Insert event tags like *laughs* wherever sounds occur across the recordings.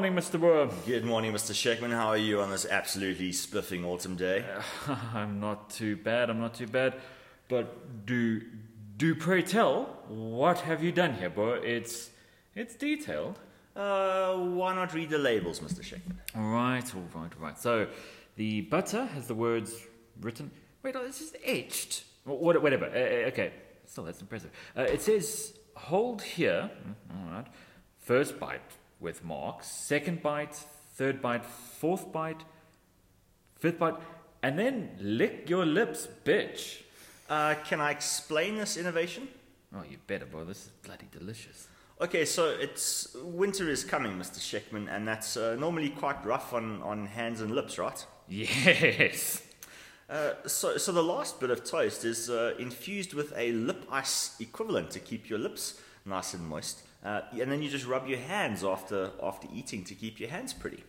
morning, Mr. Boer. Good morning, Mr. Schekman. How are you on this absolutely spiffing autumn day? *laughs* I'm not too bad, I'm not too bad. But do do pray tell, what have you done here, Boer? It's it's detailed. Uh, why not read the labels, Mr. Schekman? All right, all right, all right. So the butter has the words written. Wait, oh, this is etched. What- Whatever. Uh, uh, okay, still that's impressive. Uh, it says hold here. Mm, All right. First bite with marks. Second bite. Third bite. Fourth bite. Fifth bite. And then lick your lips, bitch. Uh, can I explain this innovation? Oh, you better, bro. This is bloody delicious. Okay, so it's winter is coming, Mr. Schekman, and that's uh, normally quite rough on, on hands and lips, right? Yes. Uh, so, so the last bit of toast is uh, infused with a lip ice equivalent to keep your lips nice and moist, uh, and then you just rub your hands after after eating to keep your hands pretty.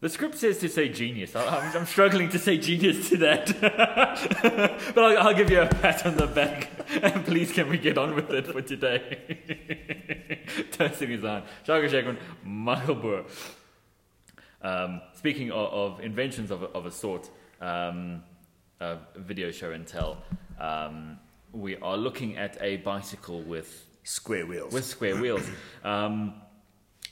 The script says to say genius. I- I'm, I'm struggling to say genius to that. *laughs* but I'll, I'll give you a pat on the back. *laughs* And please, can we get on with it for today? *laughs* Toasting is on. Shaka Shakman, Michael Boer. Um, speaking of, of inventions of, of a sort, um, a video show and tell, um, we are looking at a bicycle with Square wheels. with square wheels. *clears throat* Um,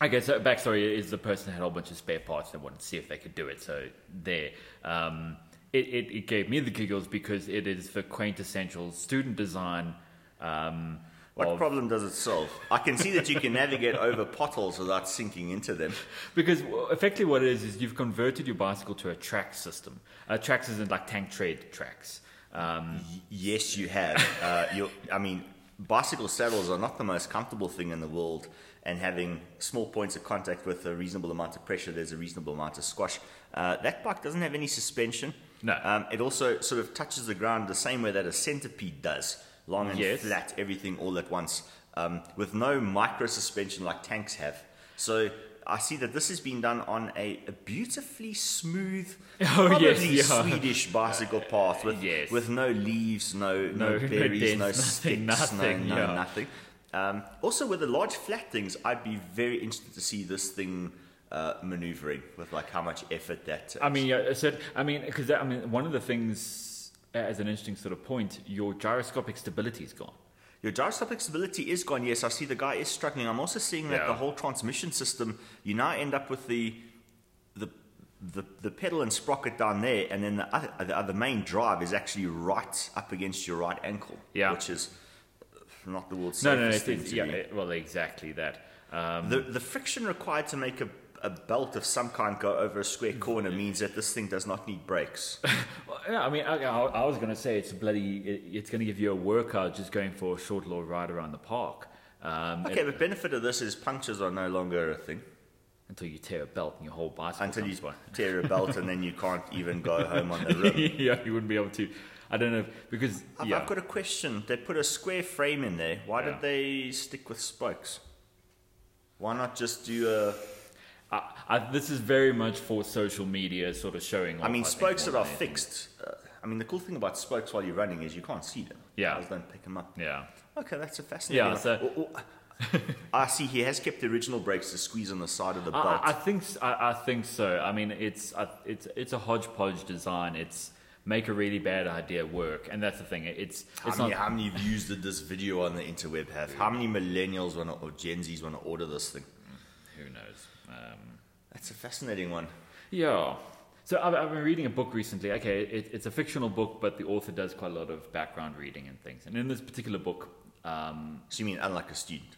okay, so backstory is the person had a whole bunch of spare parts and wanted to see if they could do it. So there, um, it, it, it gave me the giggles because it is the quintessential student design. Um, What of- problem does it solve? I can see that you can navigate over potholes without sinking into them. *laughs* because effectively what it is is you've converted your bicycle to a track system. Uh, tracks isn't like tank tread tracks. Um, yes, you have. Uh, I mean, bicycle saddles are not the most comfortable thing in the world, and having small points of contact with a reasonable amount of pressure, there's a reasonable amount of squash. Uh, that bike doesn't have any suspension. No. Um, it also sort of touches the ground the same way that a centipede does, long and Yes. flat, everything all at once, um, with no micro suspension like tanks have. So. I see that this has been done on a, a beautifully smooth, *laughs* Oh, probably yes, yeah. Swedish bicycle path with, Yes. with no leaves, no, No- no, *laughs* no berries, dents, no nothing, sticks, nothing, no, no yeah. nothing. Um, also, with the large flat things, I'd be very interested to see this thing uh, maneuvering with like how much effort that. Takes. I mean, yeah, so, I mean, because I mean, one of the things uh, as an interesting sort of point, your gyroscopic stability is gone. Your gyroscopic stability is gone. Yes, I see the guy is struggling. I'm also seeing that Yeah. the whole transmission system, you now end up with the the the, the pedal and sprocket down there, and then the other, the other main drive is actually right up against your right ankle. Yeah. which is not the world's No, safest no, no, thing it's, to yeah, be. well, exactly that. Um, The, the friction required to make a, a belt of some kind go over a square corner means that this thing does not need brakes. *laughs* well, yeah, I mean, I, I was going to say it's bloody, it, it's going to give you a workout just going for a short little ride around the park. Um, Okay, but benefit of this is punctures are no longer a thing until you tear a belt and your whole bicycle until you one. tear a belt and then you can't even go home on the *laughs* rim. yeah, you wouldn't be able to. I don't know because I've, yeah, I've got a question. They put a square frame in there. Why Yeah. did they stick with spokes? Why not just do a? I, I, this is very much for social media, sort of showing. I mean, spokes that are fixed. Uh, I mean, the cool thing about spokes while you're running is you can't see them. Yeah. Cars don't pick them up. Yeah. Okay, that's a fascinating. Yeah, one. so- I see. He has kept the original brakes to squeeze on the side of the belt. I, I think I, I think so. I mean, it's it's it's a hodgepodge design. It's make a really bad idea work, and that's the thing. It's How it's many, not. how many views did this video on the interweb have? How many millennials want to, or Gen Zs want to order this thing? Who knows? Um, That's a fascinating one. yeah. So I've, I've been reading a book recently. Okay, it, it's a fictional book, but the author does quite a lot of background reading and things. And in this particular book, um, So you mean unlike a student?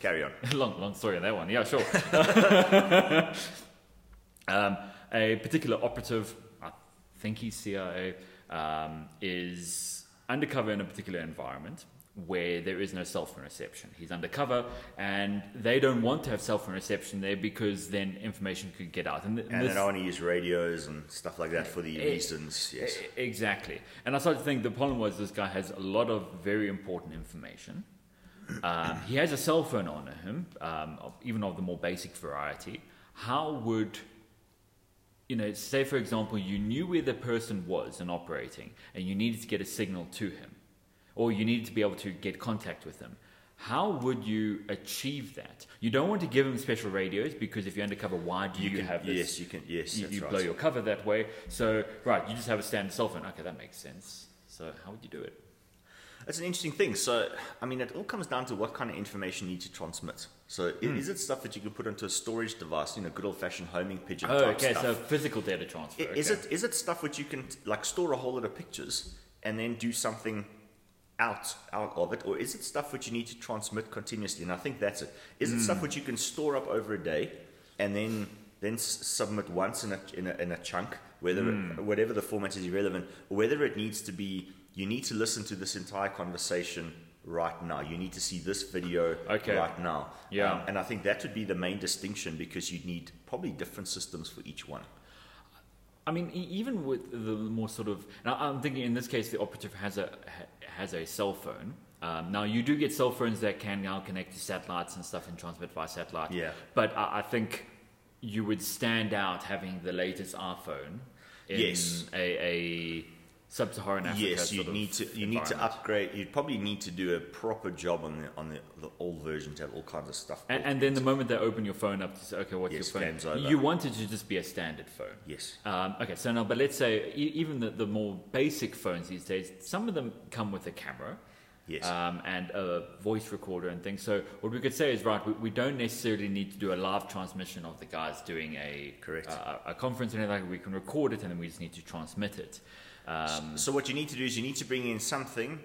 Carry on. *laughs* long, long story on that one. Yeah, sure. *laughs* *laughs* um, a particular operative, I think he's CIA, um, is undercover in a particular environment where there is no cell phone reception. He's undercover, and they don't want to have cell phone reception there because then information could get out. And, th- And this- they don't want to use radios and stuff like that for the Eh, reasons. Yes. E- Exactly. And I started to think the problem was this guy has a lot of very important information. Um, he has a cell phone on him, um, even of the more basic variety. How would, you know, say for example, you knew where the person was and operating, and you needed to get a signal to him, or you needed to be able to get contact with them. How would you achieve that? You don't want to give them special radios because if you're undercover, why do you, can, have this? yes, you can. Yes, you, you right. blow your cover that way. So, right, you just have a standard cell phone. Okay, that makes sense. So, how would you do it? That's an interesting thing. So, I mean, it all comes down to what kind of information you need to transmit. So, i Hmm. is it stuff that you can put onto a storage device, you know, good old fashioned homing pigeon Oh, okay, stuff? so physical data transfer. Is okay. it is it stuff which you can like store a whole lot of pictures and then do something out out of it, or is it stuff which you need to transmit continuously? And I think that's it. Is it Hmm. stuff which you can store up over a day and then then s- submit once in a in a, in a chunk, whether Hmm. it, whatever the format is irrelevant, or whether it needs to be you need to listen to this entire conversation right now. You need to see this video Okay. right now. Yeah. Um, and I think that would be the main distinction because you'd need probably different systems for each one. I mean, even with the more sort of, now I'm thinking in this case the operative has a has a cell phone. Um, now you do get cell phones that can now connect to satellites and stuff and transmit via satellite. Yeah. But I, I think you would stand out having the latest iPhone in Yes. a, a sub-Saharan Africa. Yes, you need to you need to upgrade. You'd probably need to do a proper job on the on the, the old version to have all kinds of stuff. And, and then the moment they open your phone up to say, okay, what's Yes, your game's phone? over. You want it to just be a standard phone. yes, Um, okay, so now, but let's say e- even the, the more basic phones these days, some of them come with a camera. Yes. Um, and a voice recorder and things. So what we could say is right. We, we don't necessarily need to do a live transmission of the guys doing a Correct. uh, a conference or anything. like. We can record it and then we just need to transmit it. Um, so what you need to do is you need to bring in something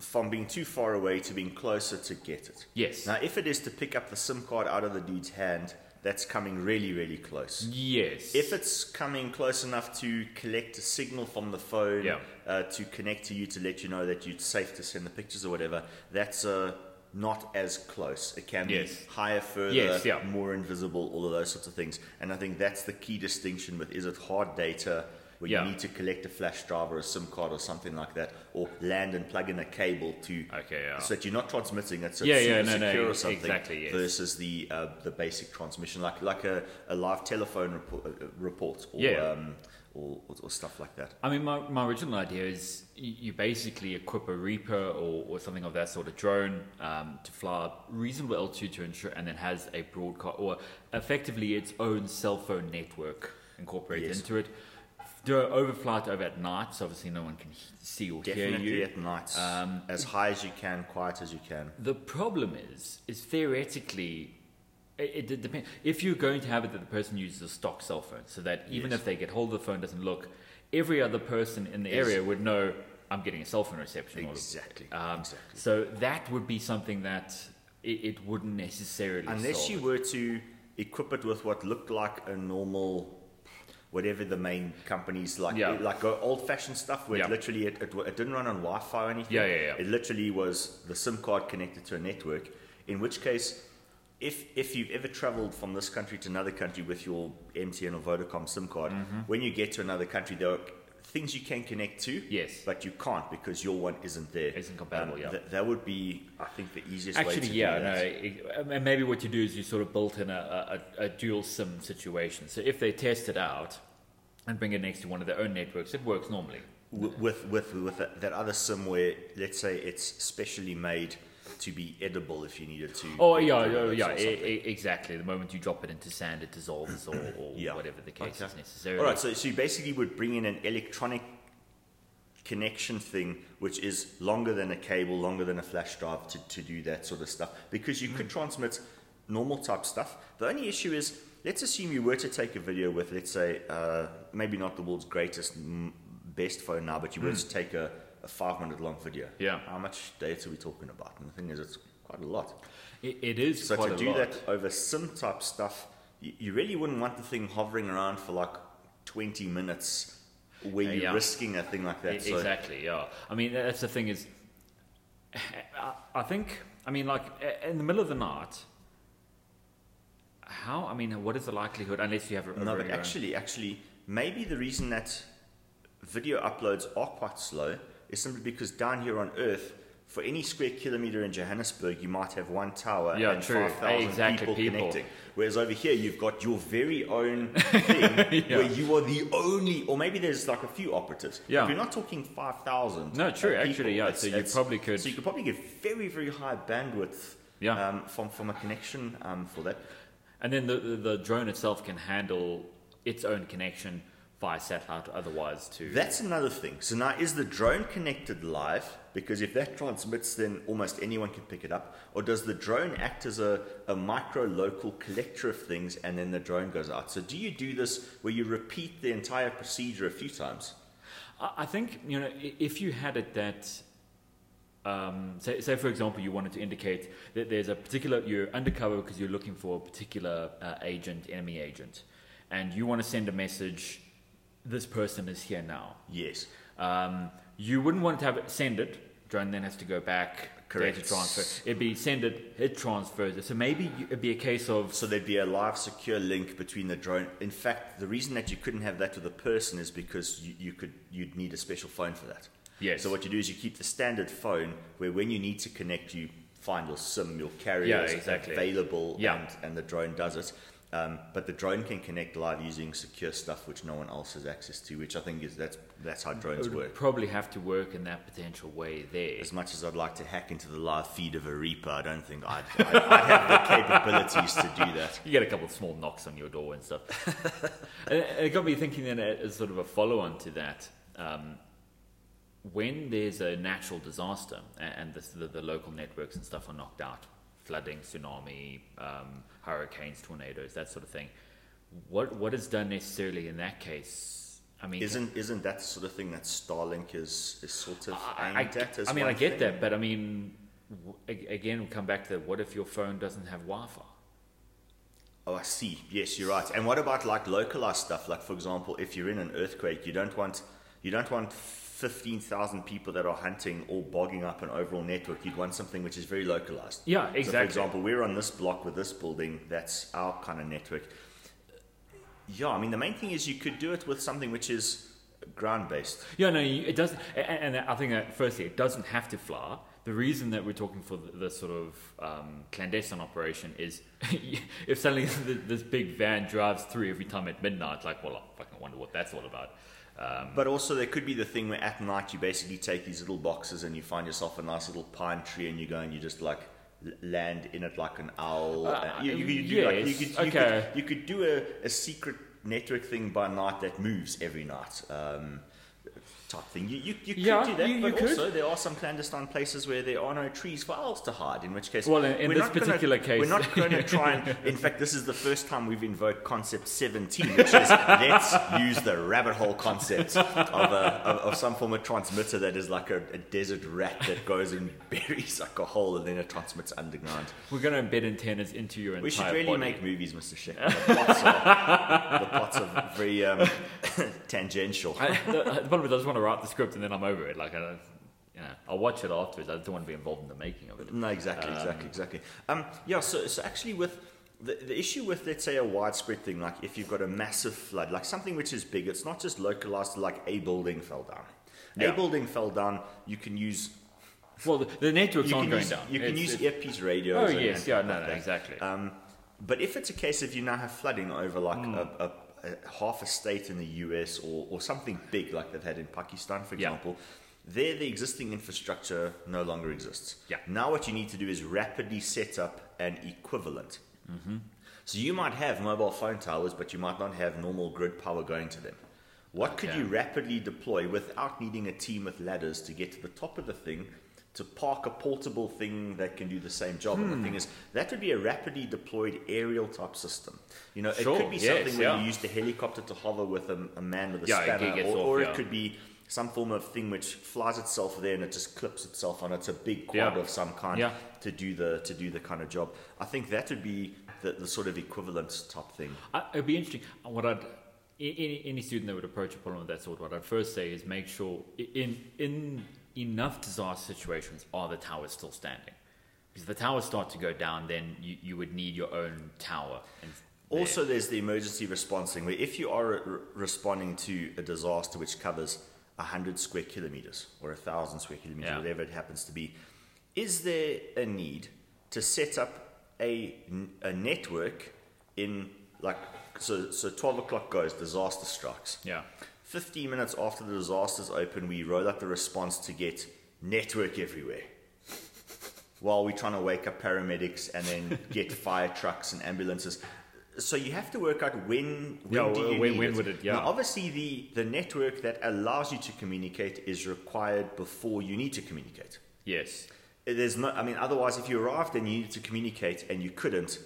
from being too far away to being closer to get it. yes. Now, if it is to pick up the SIM card out of the dude's hand, that's coming really, really close. yes. If it's coming close enough to collect a signal from the phone Yeah. uh, to connect to you to let you know that you're safe to send the pictures or whatever, that's uh, not as close. It can Yes. be higher, further, Yes, yeah. more invisible, all of those sorts of things. And I think that's the key distinction with is it hard data where Yeah. you need to collect a flash drive or a SIM card or something like that, or land and plug in a cable to Okay, yeah. so that you're not transmitting it, so Yeah, it's yeah, no, no, secure or something, exactly, yes. versus the uh, the basic transmission, like like a, a live telephone report, uh, report or, Yeah. um, or, or or stuff like that. I mean, my, my original idea is you, basically equip a Reaper or, or something of that sort of drone um, to fly reasonable altitude to ensure, and then has a broadcast or effectively its own cell phone network incorporated Yes. into it. Do an overflight over at night, so obviously no one can see or hear you. at night, Um, as high as you can, quiet as you can. The problem is, is theoretically, it, it depends. If you're going to have it that the person uses a stock cell phone, so that even Yes. if they get hold of the phone doesn't look, every other person in the Yes. area would know I'm getting a cell phone reception. or- Exactly. Um, exactly. So that would be something that it, it wouldn't necessarily. Unless solve you were to equip it with what looked like a normal. Whatever the main companies like, Yeah. like old-fashioned stuff, where Yeah. it literally it, it, it didn't run on Wi-Fi or anything. Yeah, yeah, yeah. It literally was the SIM card connected to a network. In which case, if if you've ever travelled from this country to another country with your MTN or Vodacom SIM card, Mm-hmm. when you get to another country, there are things you can connect to. Yes. But you can't because your one isn't there. Isn't compatible, Um, yeah. th- that would be, I think, the easiest way Actually, to yeah, no, it, and maybe what you do is you sort of built in a, a, a dual SIM situation. So if they test it out and bring it next to one of their own networks, it works normally. With with with that, that other sim where let's say it's specially made to be edible if you needed to. Oh yeah, yeah, it yeah, e- exactly. The moment you drop it into sand, it dissolves, or, or *coughs* Yeah. whatever the case Okay. is necessarily. All right, so, so you basically would bring in an electronic connection thing, which is longer than a cable, longer than a flash drive to, to do that sort of stuff, because you Hmm. could transmit normal type stuff. The only issue is, let's assume you were to take a video with, let's say, uh, maybe not the world's greatest, mm, best phone now, but you were to take a, a five minute long video. Yeah. How much data are we talking about? And the thing is, it's quite a lot. It, it is So quite to do lot. that over sim type stuff, you, you really wouldn't want the thing hovering around for like 20 minutes where you're yeah. risking a thing like that. E- so exactly, yeah. I mean, that's the thing is, *sighs* I, I think, I mean, like in the middle of the night. How? I mean, what is the likelihood? Unless you have a, no, but very, uh, actually, actually, maybe the reason that video uploads are quite slow is simply because down here on Earth, for any square kilometer in Johannesburg, you might have one tower Yeah, and true. 5,000 Exactly, people, people. connecting. Whereas over here, you've got your very own *laughs* thing Yeah. where you are the only, or maybe there's like a few operatives. Yeah. But you're not talking 5,000. No, true, uh, actually, yeah, so you probably could- So you could probably get very, very high bandwidth Yeah. um, from, from a connection um, for that. And then the, the, the drone itself can handle its own connection via satellite otherwise to. That's another thing. So now, is the drone connected live? Because if that transmits, then almost anyone can pick it up. Or does the drone act as a, a micro local collector of things and then the drone goes out? So, do you do this where you repeat the entire procedure a few times? I I think you know if you had it that, um, say, say for example, you wanted to indicate that there's a particular you're undercover because you're looking for a particular uh, agent, enemy agent, and you want to send a message. This person is here now. Yes. Um, you wouldn't want to have it send it. Drone then has to go back. Correct. Data transfer. It'd be send it. It transfers it. So maybe it'd be a case of So there'd be a live, secure link between the drone. In fact, the reason that you couldn't have that with a person is because you, you could you'd need a special phone for that. Yes. So what you do is you keep the standard phone where when you need to connect, you find your SIM, your carrier Yeah, exactly. available, Yeah. and, and the drone does it. Um, but the drone can connect live using secure stuff which no one else has access to, which I think is that's that's how it drones would work. probably have to work in that potential way there. As much as I'd like to hack into the live feed of a Reaper, I don't think I'd, I'd, I'd have the capabilities to do that. *laughs* You get a couple of small knocks on your door and stuff. *laughs* and it got me thinking then as sort of a follow on to that. Um, when there's a natural disaster and the, the, the local networks and stuff are knocked out, flooding, tsunami, um, hurricanes, tornadoes, that sort of thing, what what is done necessarily in that case? I mean, Isn't isn't that the sort of thing that Starlink is is sort of I, aimed I, at? As I mean, I get thing? that, but I mean, w- again, we come back to what if your phone doesn't have Wi-Fi? Oh, I see. Yes, you're right. And what about like localized stuff? Like for example, if you're in an earthquake, you don't want you don't want fifteen thousand people that are hunting or bogging up an overall network. You'd want something which is very localized. Yeah, So for example, we're on this block with this building. That's our kind of network. Yeah, I mean the main thing is you could do it with something which is ground based. Yeah, no, it doesn't. And, and I think that firstly, it doesn't have to fly. The reason that we're talking for the, the sort of um, clandestine operation is *laughs* if suddenly *laughs* this big van drives through every time at midnight, like, well, I fucking wonder what that's all about. Um, But also, there could be the thing where at night you basically take these little boxes and you find yourself a nice little pine tree and you go and you just like land in it like an owl. Uh, you, you, could do like, you, could, you, okay. could, you could do a, a secret network thing by night that moves every night. Um, type thing. You, you, you could Yeah, do that, you- you but could. also there are some clandestine places where there are no trees for owls to hide. In which case, Well, in- in this not gonna- particular case- we're not going *laughs* to try and. In fact, this is the first time we've invoked concept 17, which is let's use the rabbit hole concept of, a, of, of some form of transmitter that is like a, a desert rat that goes and *laughs* buries like a hole and then it transmits underground. we're going to embed antennas into your entire We should really body. make movies, Mr. Sheck. *laughs* The plots are, the plots are very um, tangential. I, the, the problem is, I just want to write the script and then I'm over it. Like, I don't, you know, I'll watch it afterwards. I don't want to be involved in the making of it. No, exactly, exactly, exactly. Um, yeah, so, so actually, with the, the issue with, let's say, a widespread thing, like if you've got a massive flood, like something which is big, it's not just localized like a building fell down. Yeah. A building fell down, you can use. Well, the, the networks can going use, down. you can It's- use it's- earpiece radios. Oh, yes, yeah, no, no, exactly. Um, but if it's a case of you now have flooding over like Hmm. a, a, a half a state in the US or, or something big like they've had in Pakistan, for Yeah. example, there the existing infrastructure no longer exists. Yeah. Now what you need to do is rapidly set up an equivalent. Mm-hmm. So you might have mobile phone towers, but you might not have normal grid power going to them. What could you rapidly deploy without needing a team with ladders to get to the top of the thing to park a portable thing that can do the same job? And the Hmm. thing is, that would be a rapidly deployed aerial type system. You know, Sure, it could be yes, something where yeah. you use the helicopter to hover with a, a man with a Yeah, spanner, or, off, or yeah. it could be some form of thing which flies itself there and it just clips itself on. It's a big quad of some kind to do the to do the kind of job. I think that would be the, the sort of equivalent type thing. I, it'd be interesting. What I'd any, any student that would approach a problem of that sort, what I'd first say is make sure in in enough disaster situations are the towers still standing. Because if the towers start to go down, then you, you would need your own tower. And there. Also, there's the emergency response thing where if you are uh, re- responding to a disaster which covers 100 square kilometers or 1,000 square kilometers, Yeah. whatever it happens to be, is there a need to set up a, a network in like so so 12 o'clock goes disaster strikes Yeah. 15 minutes after the disaster's open we roll out the response to get network everywhere while we're trying to wake up paramedics and then get *laughs* fire trucks and ambulances so you have to work out when, when Yeah, do you when- need when it. would it- yeah. Now, obviously the, the network that allows you to communicate is required before you need to communicate Yes. there's no i mean otherwise if you arrived and you needed to communicate and you couldn't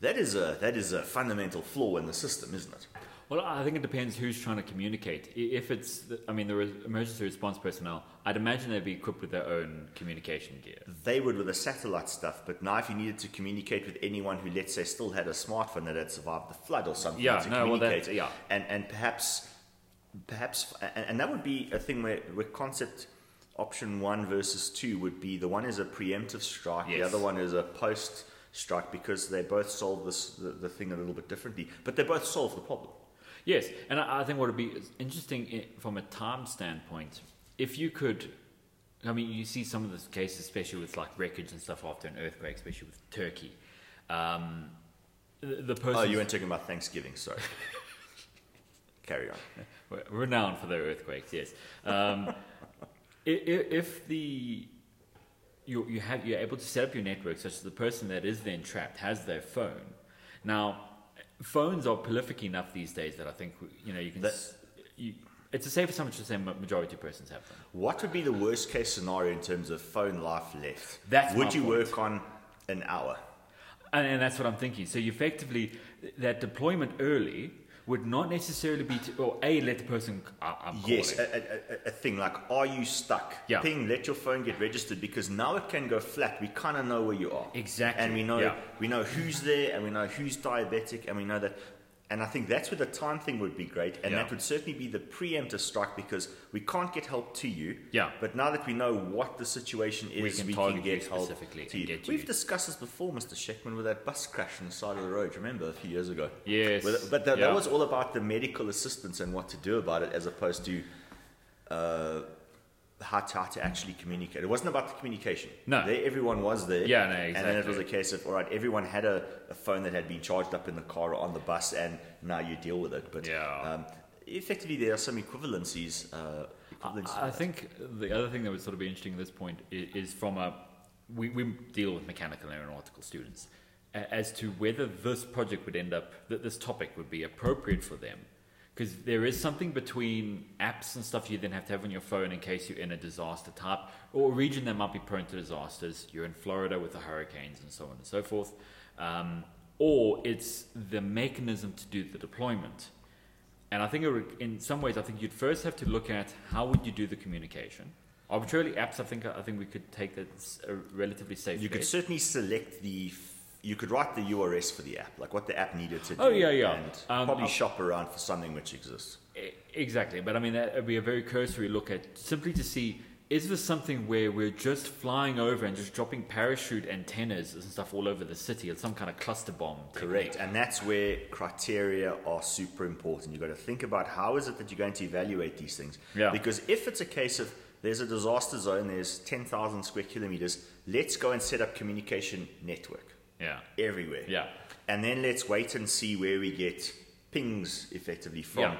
that is a that is a fundamental flaw in the system isn't it Well, I think it depends who's trying to communicate. If it's, the, I mean, the emergency response personnel, I'd imagine they'd be equipped with their own communication gear. they would with the satellite stuff but now if you needed to communicate with anyone who let's say still had a smartphone that had survived the flood or something Yeah, to no, well, communicate yeah. and and perhaps perhaps and, and that would be a thing where, where concept option one versus two would be the one is a preemptive strike the other one is a post strike because they both solve this the, the thing a little bit differently but they both solve the problem Yes, and I, I think what would be interesting from a time standpoint, if you could, I mean, you see some of the cases, especially with like wreckage and stuff after an earthquake, especially with Turkey. Um, the, the person oh you weren't talking about thanksgiving sorry *laughs* carry on renowned for their earthquakes. Yes, um, *laughs* i- i- if the you you have you're able to set up your network such that the person that is then trapped has their phone. Now, phones are prolific enough these days that I think you know you can. S- you, it's a safe assumption to say ma- majority of persons have them. What would be the worst case scenario in terms of phone life left? That's would you point. work on an hour? And, and that's what I'm thinking. So you effectively that deployment early would not necessarily be to, or a let the person I, I'm uh, uh, Yes, a, a, a, a thing like, are you stuck? Yeah. Ping, let your phone get registered because now it can go flat. We kind of know where you are. Exactly, And we know yeah. we know who's there, and we know who's diabetic, and we know that. And I think that's where the time thing would be great, and Yeah. that would certainly be the preemptive strike because we can't get help to you. Yeah. But now that we know what the situation is, We we can can, target you get help specifically to you. you- We've discussed this before, Mr. Schekman, with that bus crash on the side of the road. Remember a few years ago? Yes, With- But that, yeah. that was all about the medical assistance and what to do about it, as opposed to uh, how, to, how to actually communicate. It wasn't about the communication. No. There, everyone was there. Yeah, no, And then it was a case of, all right, everyone had a, a phone that had been charged up in the car or on the bus, and now you deal with it. But Yeah. um, effectively, there are some equivalencies. Uh, equivalencies I, I think the other thing that would sort of be interesting at this point is, is from a we, we deal with mechanical and aeronautical students as to whether this project would end up that this topic would be appropriate for them because there is something between apps and stuff you then have to have on your phone in case you're in a disaster type or a region that might be prone to disasters you're in florida with the hurricanes and so on and so forth um, or it's the mechanism to do the deployment and I think would- in some ways, I think you'd first have to look at how would you do the communication. Arbitrarily, apps. I think I think we could take that a relatively safe. you could certainly select the. You could write the URS for the app, like what the app needed to do. Oh, yeah, yeah. And Um, probably I'll- shop around for something which exists. Exactly, but I mean that would be a very cursory look at simply to see is this something where we're just flying over and just dropping parachute antennas and stuff all over the city? It's some kind of cluster bomb. Correct, and that's where criteria are super important. You've got to think about how is it that you're going to evaluate these things. Yeah. Because if it's a case of there's a disaster zone, there's 10,000 square kilometers, let's go and set up communication network Yeah. everywhere. Yeah. And then let's wait and see where we get pings effectively from. Yeah.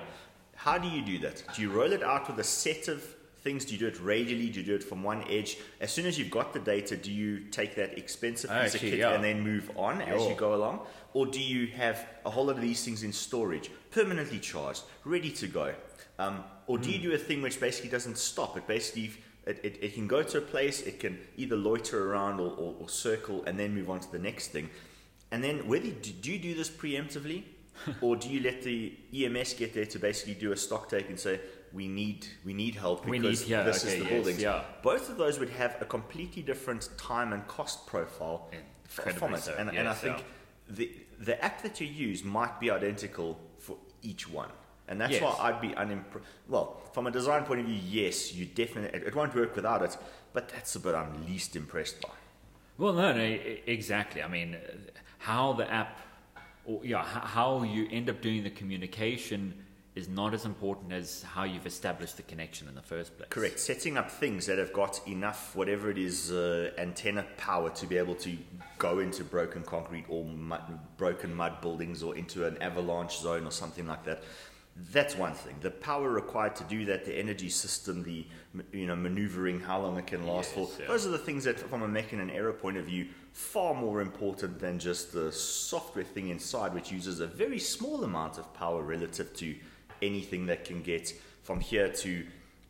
How do you do that? Do you roll it out with a set of things? Do you do it radially? Do you do it from one edge? As soon as you've got the data, do you take that expensive piece of kit yeah. and then move on as you go along? Or do you have a whole lot of these things in storage, permanently charged, ready to go? Um, or do you do a thing which basically doesn't stop? It basically it, it, it can go to a place, it can either loiter around or, or, or circle and then move on to the next thing. And then whether do, do you do this preemptively, *laughs* or do you let the EMS get there to basically do a stock take and say we need we need help because need- yeah, this okay, is the yes, buildings. yeah. Both of those would have a completely different time and cost profile Incredibly from it, so, and, and I think yeah. the the app that you use might be identical for each one. And that's Yes. why I'd be unimpressed. Well, from a design point of view, yes, you definitely, it, it won't work without it, but that's the bit I'm least impressed by. Well, no, no, exactly. I mean, how the app, or yeah, how you end up doing the communication is not as important as how you've established the connection in the first place. Correct. Setting up things that have got enough, whatever it is, uh, antenna power to be able to go into broken concrete or mud, broken mud buildings or into an avalanche zone or something like that. That's one thing. The power required to do that, the energy system, the you know maneuvering, how long it can last Yes, for. yeah. Those are the things that, from a mech and an error point of view, far more important than just the software thing inside, which uses a very small amount of power relative to anything that can get from here to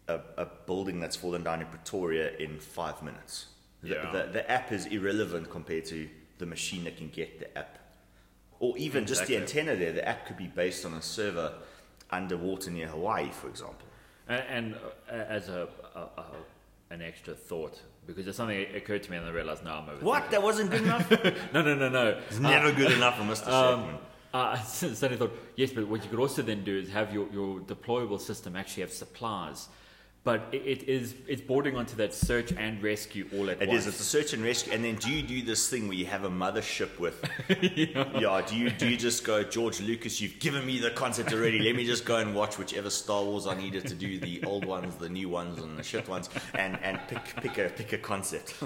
a, a building that's fallen down in Pretoria in five minutes. The, Yeah. the, the app is irrelevant compared to the machine that can get the app. Or even just the antenna there, the app could be based on a server underwater near Hawaii, for example. And, and uh, as a, a, a an extra thought, because there's something that occurred to me and I realized now I'm over. What? That wasn't good enough? *laughs* No, no, no, no. it's never good enough for Mr. *laughs* Um, uh, *laughs* suddenly thought, yes, but what you could also then do is have your, your deployable system actually have supplies. But it, it is it's bordering onto that search and rescue all at It once. is. It's a search and rescue. And then do you do this thing where you have a mothership with? *laughs* yeah. Do you do you just go George Lucas? You've given me the concept already. Let me just go and watch whichever Star Wars I needed to do the old ones, the new ones, and the shit ones, and and pick pick a pick a concept. *laughs*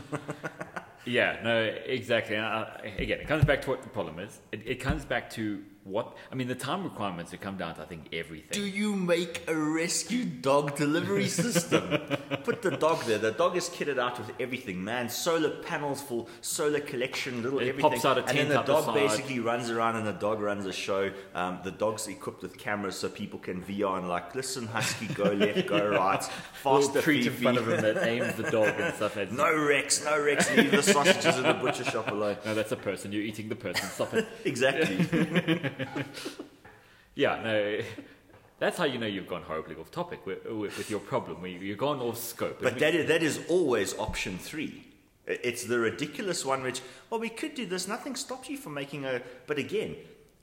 Yeah, no, exactly. And uh, again, it comes back to what the problem is. It, it comes back to what I mean. The time requirements have come down to I think everything. Do you make a rescue dog delivery *laughs* system? Put the dog there. The dog is kitted out with everything, man. Solar panels for solar collection, little It everything. pops out a tent and then the up the dog basically runs around and the dog runs a show. Um, the dog's equipped with cameras so people can VR and like, listen, husky, go *laughs* left, go right, Little faster, treat in front of him that *laughs* aims the dog and stuff. That's, No Rex, no Rex. Leave the sausages in the butcher shop alone. no, that's a person. You're eating the person. Stop it. Exactly. *laughs* Yeah, no. That's how you know you've gone horribly off topic with, with, your problem. Where you've gone off scope. But that is, that is always option three. It's the ridiculous one which, well, we could do this. Nothing stops you from making a. But again,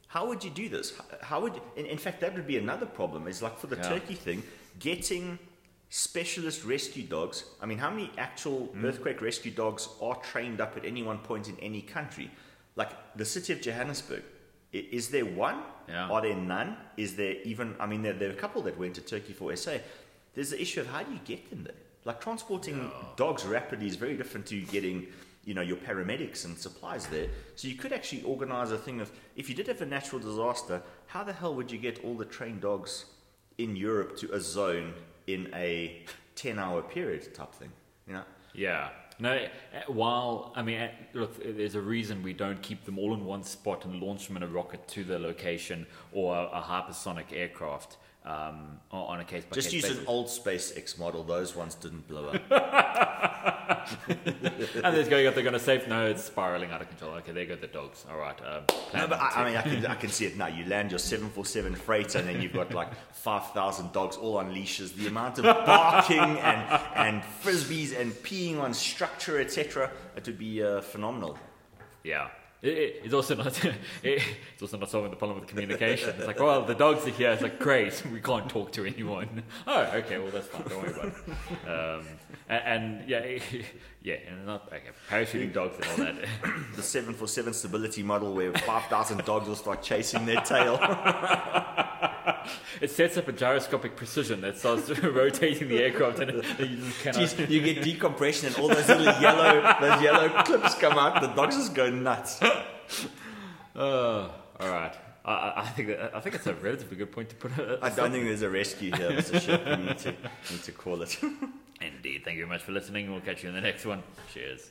how would you do this? How would? In, in fact, that would be another problem. Is like for the Yeah. Turkey thing, getting specialist rescue dogs. I mean, how many actual Hmm. earthquake rescue dogs are trained up at any one point in any country? Like the city of Johannesburg. Is there one? Yeah. Are there none? Is there even? I mean, there, there are a couple that went to Turkey for SA. There's the issue of how do you get them there? Like transporting dogs rapidly is very different to getting, you know, your paramedics and supplies there. So you could actually organize a thing of if you did have a natural disaster, how the hell would you get all the trained dogs in Europe to a zone in a *laughs* ten-hour period type thing? You know. Yeah. No, uh, while, I mean, uh, look, there's a reason we don't keep them all in one spot and launch them in a rocket to the location or a, a hypersonic aircraft um, on on a case by Just case use basis. an old SpaceX model. Those ones didn't blow up. *laughs* *laughs* and it's going up, they're going to save. No, it's spiraling out of control. Okay, there go the dogs. All right. Um, No, but. I, I mean, I can, I can see it now. You land your 747 freighter, and then you've got like 5,000 dogs all on leashes. The amount of barking and, and frisbees and peeing on structure, etc., it would be uh, phenomenal. Yeah. It, it, it's also not *laughs* it, it's also not solving the problem with communication. It's like, well, the dogs are here. It's like, great, we can't talk to anyone. *laughs* Oh, okay, well that's fine. Don't worry about it. Um, and, and yeah, *laughs* yeah, and not okay, parachuting dogs and all that. The 747 stability model where 5,000 dogs will start chasing their tail. *laughs* It sets up a gyroscopic precession that starts *laughs* rotating the aircraft, and you just cannot. Jeez, you get decompression, and all those little yellow, those yellow clips come out. The dogs just go nuts. Oh, *laughs* all right. I, I think that, I think it's a relatively good point to put. I don't think there's a rescue here, Mr. Ship. We need to, need to call it. Indeed. Thank you very much for listening. We'll catch you in the next one. Cheers.